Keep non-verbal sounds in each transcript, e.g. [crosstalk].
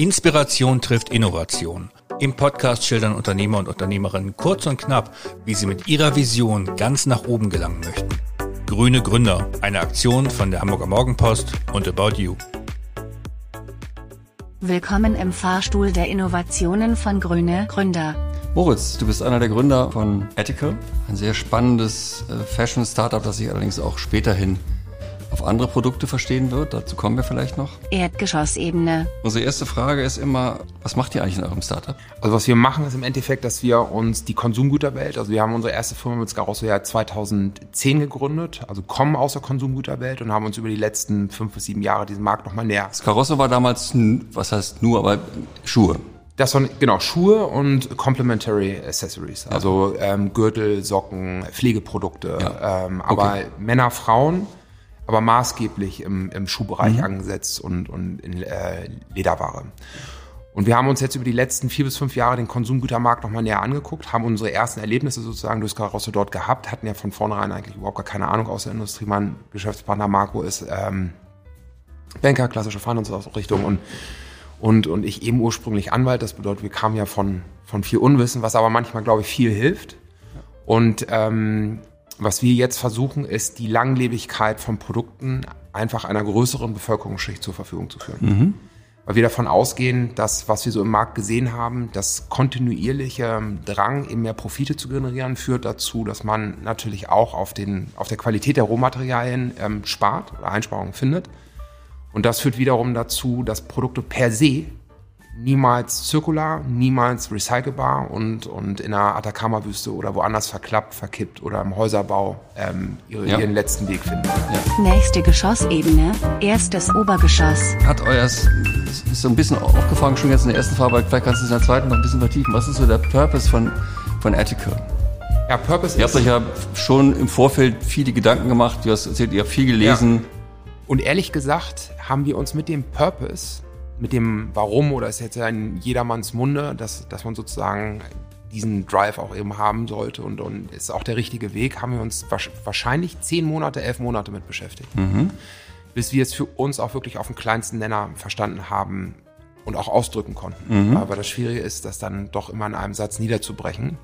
Inspiration trifft Innovation. Im Podcast schildern Unternehmer und Unternehmerinnen kurz und knapp, wie sie mit ihrer Vision ganz nach oben gelangen möchten. Grüne Gründer, eine Aktion von der Hamburger Morgenpost und About You. Willkommen im Fahrstuhl der Innovationen von Grüne Gründer. Moritz, du bist einer der Gründer von Ethical, ein sehr spannendes äh, Fashion-Startup, das sich allerdings auch späterhin auf andere Produkte verstehen wird. Dazu kommen wir vielleicht noch. Erdgeschossebene. Unsere erste Frage ist immer, was macht ihr eigentlich in eurem Startup? Also was wir machen, ist im Endeffekt, dass wir uns die Konsumgüterwelt, also wir haben unsere erste Firma mit Scarosso ja 2010 gegründet, also kommen aus der Konsumgüterwelt und haben uns über die letzten fünf bis sieben Jahre diesen Markt nochmal näher. Scarosso war damals, was heißt nur, aber Schuhe. Das waren genau Schuhe und Complementary Accessories, also ähm, Gürtel, Socken, Pflegeprodukte, Ja. ähm, aber Okay. Männer, Frauen, aber maßgeblich im, im Schuhbereich Mhm. angesetzt und, und in äh, Lederware. Und wir haben uns jetzt über die letzten vier bis fünf Jahre den Konsumgütermarkt nochmal näher angeguckt, haben unsere ersten Erlebnisse sozusagen durch Carosso dort gehabt, hatten ja von vornherein eigentlich überhaupt gar keine Ahnung aus der Industrie. Mein Geschäftspartner Marco ist ähm, Banker, klassische Finance-Ausrichtung und, und, und ich eben ursprünglich Anwalt. Das bedeutet, wir kamen ja von, von viel Unwissen, was aber manchmal, glaube ich, viel hilft. Und ähm, was wir jetzt versuchen, ist die Langlebigkeit von Produkten einfach einer größeren Bevölkerungsschicht zur Verfügung zu führen. Weil wir davon ausgehen, dass, was wir so im Markt gesehen haben, das kontinuierliche Drang, eben mehr Profite zu generieren, führt dazu, dass man natürlich auch auf, den, auf der Qualität der Rohmaterialien ähm, spart oder Einsparungen findet. Und das führt wiederum dazu, dass Produkte per se niemals zirkular, niemals recycelbar und, und in der Atacama-Wüste oder woanders verklappt, verkippt oder im Häuserbau ähm, ihre, Ja. ihren letzten Weg finden. Nächste Geschossebene. Erstes Obergeschoss. Hat euer, ist so ein bisschen aufgefangen schon jetzt in der ersten Frage, aber vielleicht kannst du es in der zweiten noch ein bisschen vertiefen. Was ist so der Purpose von, von Ethical? Ja, Purpose Ihr ist, habt euch ja schon im Vorfeld viele Gedanken gemacht, du hast erzählt, ihr habt viel gelesen. Und ehrlich gesagt haben wir uns mit dem Purpose, mit dem Warum oder ist jetzt ja in jedermanns Munde, dass, dass man sozusagen diesen Drive auch eben haben sollte und, und ist auch der richtige Weg, haben wir uns wahrscheinlich zehn Monate, elf Monate mit beschäftigt. Bis wir es für uns auch wirklich auf den kleinsten Nenner verstanden haben und auch ausdrücken konnten. Aber das Schwierige ist, das dann doch immer in einem Satz niederzubrechen.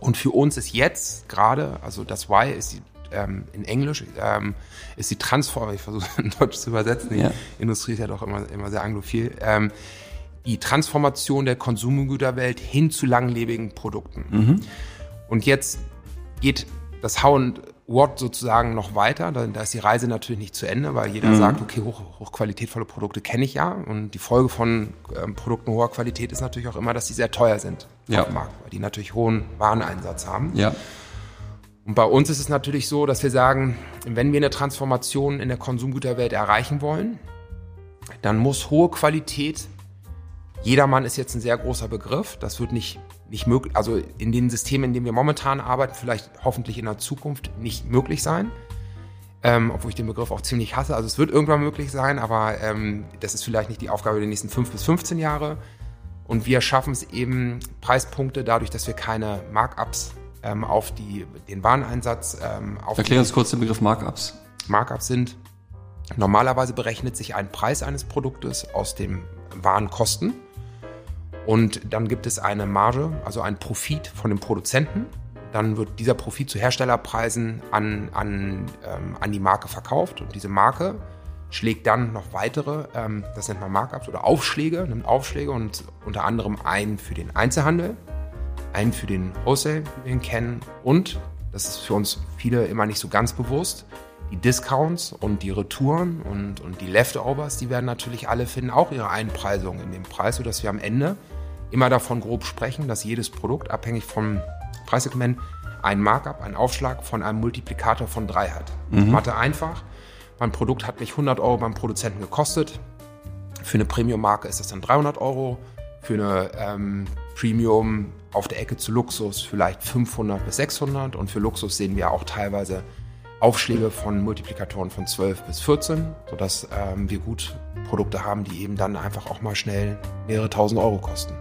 Und für uns ist jetzt gerade, also das Why ist die, ähm, in Englisch, ähm, ist die Transform, ich versuche es [laughs] in Deutsch zu übersetzen, die Ja. Industrie ist ja doch immer, immer sehr anglophil, ähm, die Transformation der Konsumgüterwelt hin zu langlebigen Produkten. Und jetzt geht das How and What sozusagen noch weiter. Da, da ist die Reise natürlich nicht zu Ende, weil jeder sagt, okay, hoch, hochqualitätvolle Produkte kenne ich ja. Und die Folge von ähm, Produkten hoher Qualität ist natürlich auch immer, dass die sehr teuer sind Ja. auf dem Markt, weil die natürlich hohen Wareneinsatz haben. Ja. Und bei uns ist es natürlich so, dass wir sagen, wenn wir eine Transformation in der Konsumgüterwelt erreichen wollen, dann muss hohe Qualität, jedermann ist jetzt ein sehr großer Begriff, das wird nicht, nicht möglich, also in den Systemen, in denen wir momentan arbeiten, vielleicht hoffentlich in der Zukunft nicht möglich sein. Ähm, obwohl ich den Begriff auch ziemlich hasse. Also es wird irgendwann möglich sein, aber ähm, das ist vielleicht nicht die Aufgabe der nächsten fünf bis 15 Jahre. Und wir schaffen es eben Preispunkte dadurch, dass wir keine Markups ähm, auf die, den Wareneinsatz ähm, auf Erklär uns kurz den Begriff Markups. Markups sind. Normalerweise berechnet sich ein Preis eines Produktes aus den Warenkosten und dann gibt es eine Marge, also einen Profit von dem Produzenten. Dann wird dieser Profit zu Herstellerpreisen an, an, ähm, an die Marke verkauft und diese Marke schlägt dann noch weitere, ähm, das nennt man Markups oder Aufschläge, nimmt Aufschläge und unter anderem einen für den Einzelhandel, einen für den Wholesale, wie wir ihn kennen und, das ist für uns viele immer nicht so ganz bewusst, die Discounts und die Retouren und, und die Leftovers, die werden natürlich alle finden auch ihre Einpreisung in dem Preis, sodass wir am Ende immer davon grob sprechen, dass jedes Produkt abhängig vom Preissegment einen Markup, einen Aufschlag von einem Multiplikator von drei hat. Mathe einfach. Mein Produkt hat mich 100 Euro beim Produzenten gekostet. Für eine Premium-Marke ist das dann 300 Euro. Für eine ähm, Premium auf der Ecke zu Luxus vielleicht 500 bis 600. Und für Luxus sehen wir auch teilweise Aufschläge von Multiplikatoren von 12 bis 14, sodass ähm, wir gut Produkte haben, die eben dann einfach auch mal schnell mehrere tausend Euro kosten.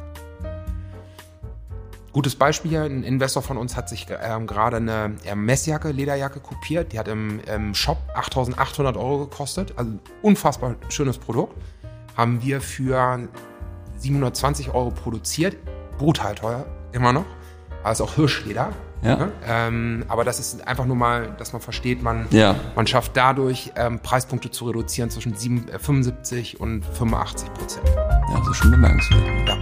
Gutes Beispiel ein Investor von uns hat sich ähm, gerade eine Messjacke, Lederjacke kopiert. Die hat im, im Shop 8.800 Euro gekostet. Also unfassbar schönes Produkt. haben wir für 720 Euro produziert. Brutal teuer, immer noch. Aber es ist auch Hirschleder. Ja. Ne? Ähm, aber das ist einfach nur mal, dass man versteht, man, Ja. man schafft dadurch, ähm, Preispunkte zu reduzieren zwischen 7, äh, 75 und 85 Prozent. Ja, das ist schon bemerkenswert. Ja.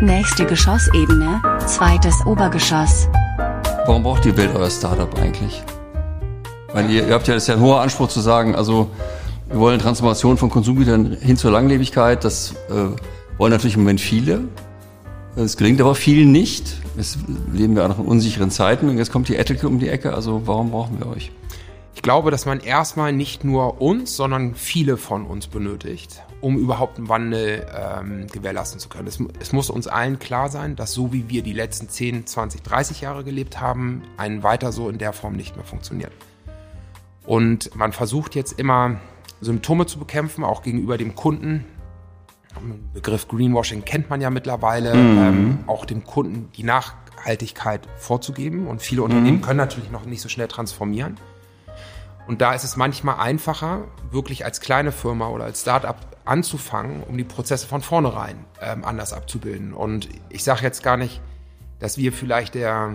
Nächste Geschossebene, zweites Obergeschoss. Warum braucht die Welt euer Startup eigentlich? Weil ihr, ihr habt ja, das ist ja ein hoher Anspruch zu sagen, also wir wollen Transformation von Konsumgütern hin zur Langlebigkeit. Das äh, wollen natürlich im Moment viele. Es gelingt aber vielen nicht. Es leben wir auch noch in unsicheren Zeiten und jetzt kommt die Ethical um die Ecke. Also warum brauchen wir euch? Ich glaube, dass man erstmal nicht nur uns, sondern viele von uns benötigt, um überhaupt einen Wandel ähm, gewährleisten zu können. Es, es muss uns allen klar sein, dass so wie wir die letzten 10, 20, 30 Jahre gelebt haben, ein weiter so in der Form nicht mehr funktioniert. Und man versucht jetzt immer Symptome zu bekämpfen, auch gegenüber dem Kunden. Den Begriff Greenwashing kennt man ja mittlerweile, ähm, auch dem Kunden die Nachhaltigkeit vorzugeben. Und viele Unternehmen können natürlich noch nicht so schnell transformieren. Und da ist es manchmal einfacher, wirklich als kleine Firma oder als Startup anzufangen, um die Prozesse von vornherein ähm, anders abzubilden. Und ich sage jetzt gar nicht, dass wir vielleicht der,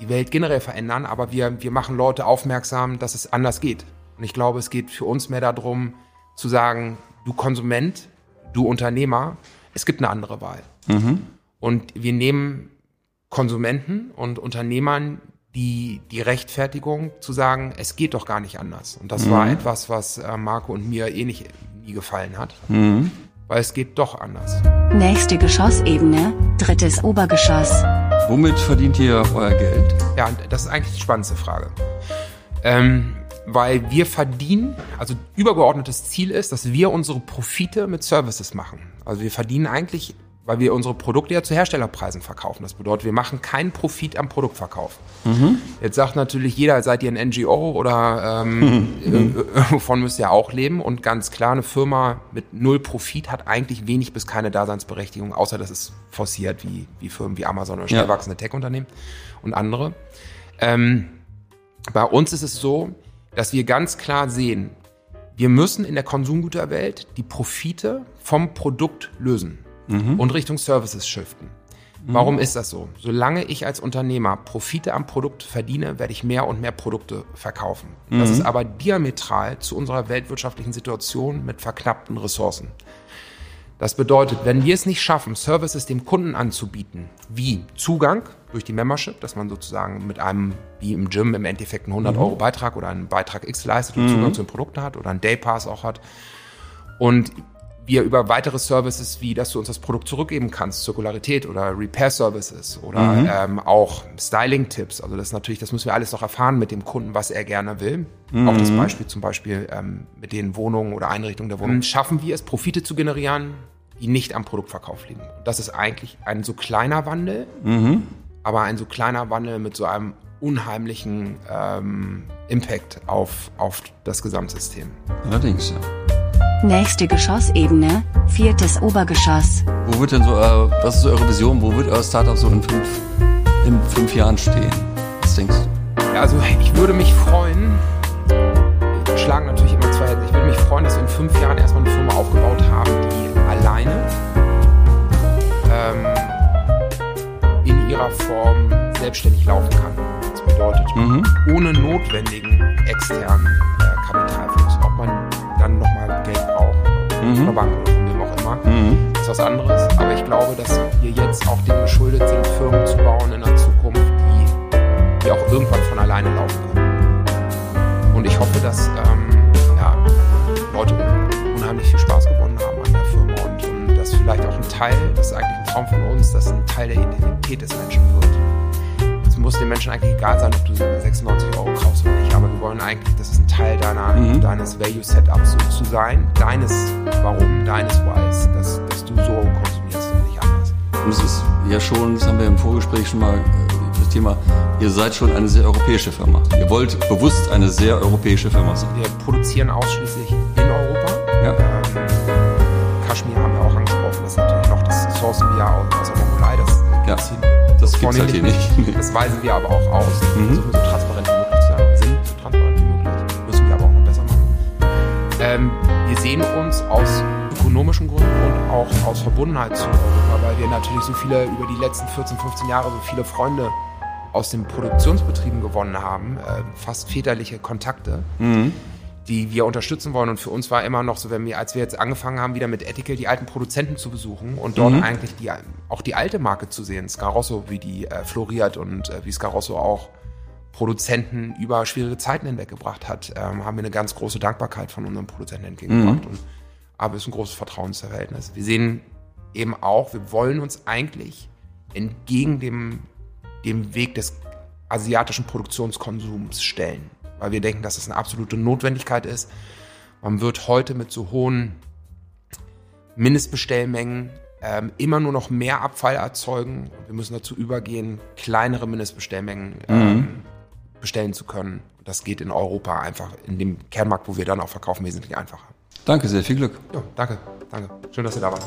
die Welt generell verändern, aber wir, wir machen Leute aufmerksam, dass es anders geht. Und ich glaube, es geht für uns mehr darum, zu sagen, du Konsument, du Unternehmer, es gibt eine andere Wahl. Und wir nehmen Konsumenten und Unternehmern die, die Rechtfertigung zu sagen, es geht doch gar nicht anders. Und das war etwas, was äh, Marco und mir eh nicht nie gefallen hat. Weil es geht doch anders. Nächste Geschossebene, drittes Obergeschoss. Womit verdient ihr euer Geld? Ja, das ist eigentlich die spannendste Frage. Ähm, weil wir verdienen, also übergeordnetes Ziel ist, dass wir unsere Profite mit Services machen. Also wir verdienen eigentlich, weil wir unsere Produkte ja zu Herstellerpreisen verkaufen. Das bedeutet, wir machen keinen Profit am Produktverkauf. Jetzt sagt natürlich jeder, seid ihr ein NGO oder ähm, äh, [laughs] [laughs] wovon müsst ihr auch leben. Und ganz klar, eine Firma mit null Profit hat eigentlich wenig bis keine Daseinsberechtigung, außer dass es forciert, wie, wie Firmen wie Amazon oder schnell Ja. wachsende Tech-Unternehmen und andere. Ähm, bei uns ist es so, dass wir ganz klar sehen, wir müssen in der Konsumgüterwelt die Profite vom Produkt lösen und Richtung Services shiften. Warum ist das so? Solange ich als Unternehmer Profite am Produkt verdiene, werde ich mehr und mehr Produkte verkaufen. Das ist aber diametral zu unserer weltwirtschaftlichen Situation mit verknappten Ressourcen. Das bedeutet, wenn wir es nicht schaffen, Services dem Kunden anzubieten, wie Zugang durch die Membership, dass man sozusagen mit einem, wie im Gym, im Endeffekt einen 100 Euro Beitrag oder einen Beitrag X leistet und Zugang zu den Produkten hat oder einen Daypass auch hat. Und wir über weitere Services, wie dass du uns das Produkt zurückgeben kannst, Zirkularität oder Repair Services oder ähm, auch Styling-Tipps. Also das ist natürlich, das müssen wir alles noch erfahren mit dem Kunden, was er gerne will. Auch das Beispiel zum Beispiel ähm, mit den Wohnungen oder Einrichtungen der Wohnung. Schaffen wir es, Profite zu generieren, die nicht am Produktverkauf liegen. Das ist eigentlich ein so kleiner Wandel, aber ein so kleiner Wandel mit so einem unheimlichen ähm, Impact auf, auf das Gesamtsystem. Allerdings, ja. Nächste Geschossebene, viertes Obergeschoss. Wo wird denn so, euer, was ist so eure Vision? Wo wird euer Startup so in fünf, in fünf Jahren stehen? Was denkst du? Ja, also ich würde mich freuen, wir schlagen natürlich immer zwei Hände, ich würde mich freuen, dass wir in fünf Jahren erstmal eine Firma aufgebaut haben, die alleine ähm, in ihrer Form selbstständig laufen kann. Das bedeutet, ohne notwendigen externen äh, Kapitalfluss. Von der Bank oder von wem auch immer, ist was anderes. Aber ich glaube, dass wir jetzt auch dem geschuldet sind, Firmen zu bauen in der Zukunft, die, die auch irgendwann von alleine laufen können. Und ich hoffe, dass ähm, ja, Leute unheimlich viel Spaß gewonnen haben an der Firma und, und dass vielleicht auch ein Teil, das ist eigentlich ein Traum von uns, dass ein Teil der Identität des Menschen wird. Es muss den Menschen eigentlich egal sein, ob du 96 Euro kaufst oder nicht, aber wir wollen eigentlich, dass es ein Teil deiner, deines Value-Setups so zu sein, deines Warum, deines Whys, dass, dass du so konsumierst und nicht anders. Und es ist ja schon, das haben wir im Vorgespräch schon mal äh, das Thema, ihr seid schon eine sehr europäische Firma. Ihr wollt bewusst eine sehr europäische Firma sein. Wir produzieren ausschließlich gibt's vornehmlich halt hier nicht. Nee. Das weisen wir aber auch aus. Mhm. So transparent wie möglich zu sein. Wir sind so transparent wie möglich. Müssen wir aber auch noch besser machen. Ähm, wir sehen uns aus ökonomischen Gründen und auch aus Verbundenheit zu Europa, weil wir natürlich so viele über die letzten 14, 15 Jahre so viele Freunde aus den Produktionsbetrieben gewonnen haben, äh, fast väterliche Kontakte, mhm. Die wir unterstützen wollen. Und für uns war immer noch so, wenn wir, als wir jetzt angefangen haben, wieder mit Ethical die alten Produzenten zu besuchen und dort mhm. eigentlich die, auch die alte Marke zu sehen, Scarosso, wie die äh, floriert und äh, wie Scarosso auch Produzenten über schwierige Zeiten hinweggebracht hat, ähm, haben wir eine ganz große Dankbarkeit von unseren Produzenten entgegengebracht. Mhm. Und, aber es ist ein großes Vertrauensverhältnis. Wir sehen eben auch, wir wollen uns eigentlich entgegen dem, dem Weg des asiatischen Produktionskonsums stellen, weil wir denken, dass es das eine absolute Notwendigkeit ist. Man wird heute mit so hohen Mindestbestellmengen ähm, immer nur noch mehr Abfall erzeugen. Wir müssen dazu übergehen, kleinere Mindestbestellmengen ähm, mhm bestellen zu können. Das geht in Europa einfach in dem Kernmarkt, wo wir dann auch verkaufen, wesentlich einfacher. Danke sehr, viel Glück. Ja, danke, danke. Schön, dass ihr da wart.